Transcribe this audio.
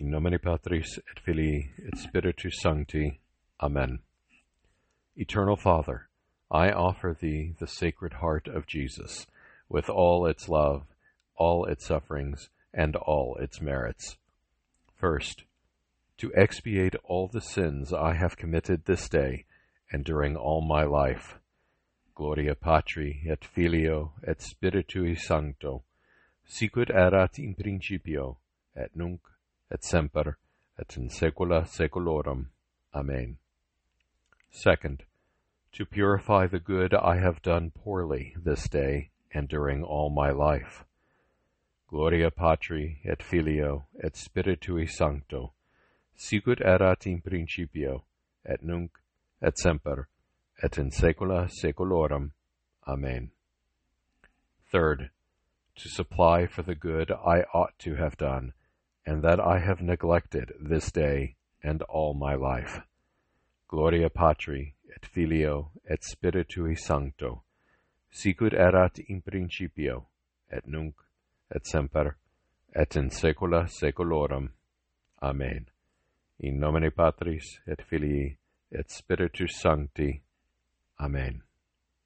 In nomine Patris et Filii et Spiritus Sancti. Amen. Eternal Father, I offer Thee the Sacred Heart of Jesus, with all its love, all its sufferings, and all its merits. First, to expiate all the sins I have committed this day and during all my life. Gloria Patri et Filio et Spiritui Sancto, sicut erat in principio, et nunc, et semper, et in saecula saeculorum. Amen. Second, to purify the good I have done poorly this day and during all my life. Gloria Patri et Filio et Spiritui Sancto, sicut erat in principio, et nunc, et semper, et in saecula saeculorum. Amen. Third, to supply for the good I ought to have done, and that I have neglected this day and all my life. Gloria Patri et Filio et Spiritui Sancto, sicut erat in principio, et nunc, et semper, et in saecula saeculorum. Amen. In nomine Patris et Filii et Spiritus Sancti. Amen.